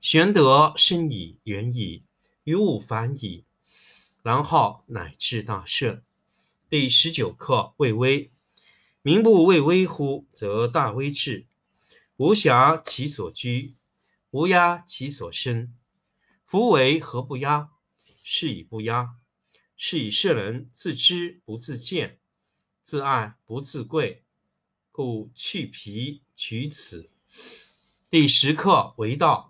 玄德深矣，远矣，于物反矣，然后乃至大顺。第十九课未微。民不畏威乎，则大威至。无暇其所居，无压其所生。夫为何不压？是以不压。是以圣人自知不自见，自爱不自贵，故去皮取此。第十课为道。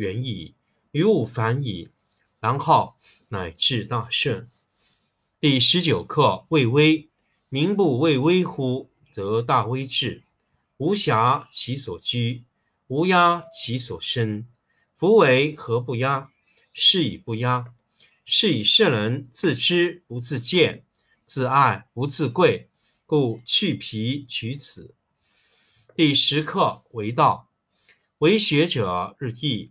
远矣，于物反矣，然后乃至大圣。第十九课未微。民不畏威乎，则大威至。无暇其所居，无压其所生。夫为何不压？是以不压。是以圣人自知不自见，自爱不自贵，故去皮取此。第十课为道。为学者日益，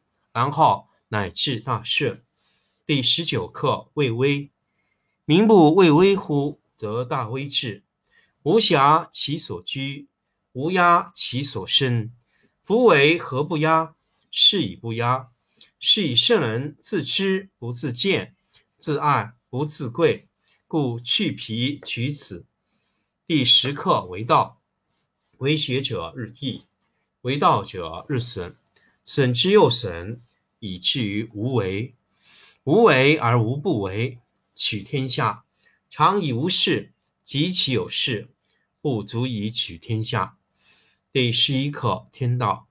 然后乃至大顺。第十九课未微。民不畏威乎，则大威至。无暇其所居，无压其所生。夫为何不压？是以不压。是以圣人自知不自见，自爱不自贵，故去皮取此。第十课为道，为学者日益，为道者日损。损之又损，以至于无为。无为而无不为，取天下常以无事，及其有事，不足以取天下。第十一课天道，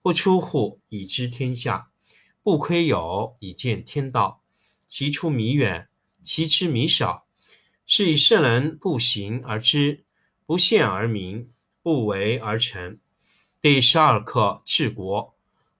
不出户，以知天下；不窥有，以见天道。其出弥远，其知弥少。是以圣人不行而知，不见而明，不为而成。第十二课治国。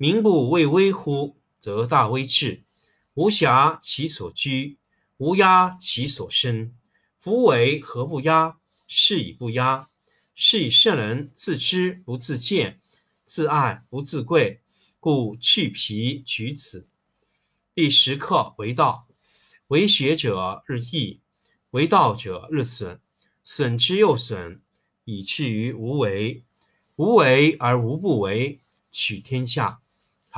民不畏威乎，则大威至。无暇其所居，无压其所生。夫为何不压？是以不压。是以圣人自知不自见，自爱不自贵。故去皮取此。第十课为道，为学者日益，为道者日损，损之又损，以至于无为。无为而无不为，取天下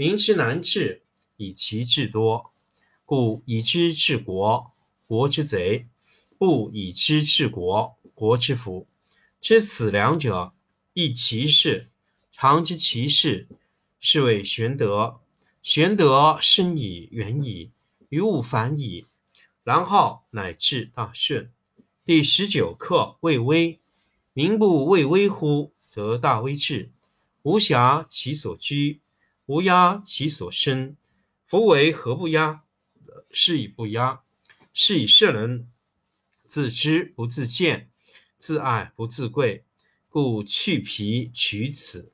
民之难治，以其智多。故以知治国，国之贼；不以知治国，国之福。知此两者，亦其事。常知其事，是谓玄德。玄德深矣，远矣，于物反矣，然后乃至大顺。第十九课：未微。民不畏威乎，则大威至。无暇其所居，无压其所生。夫为何不压？是以不压。是以圣人自知不自见，自爱不自贵。故去皮取此。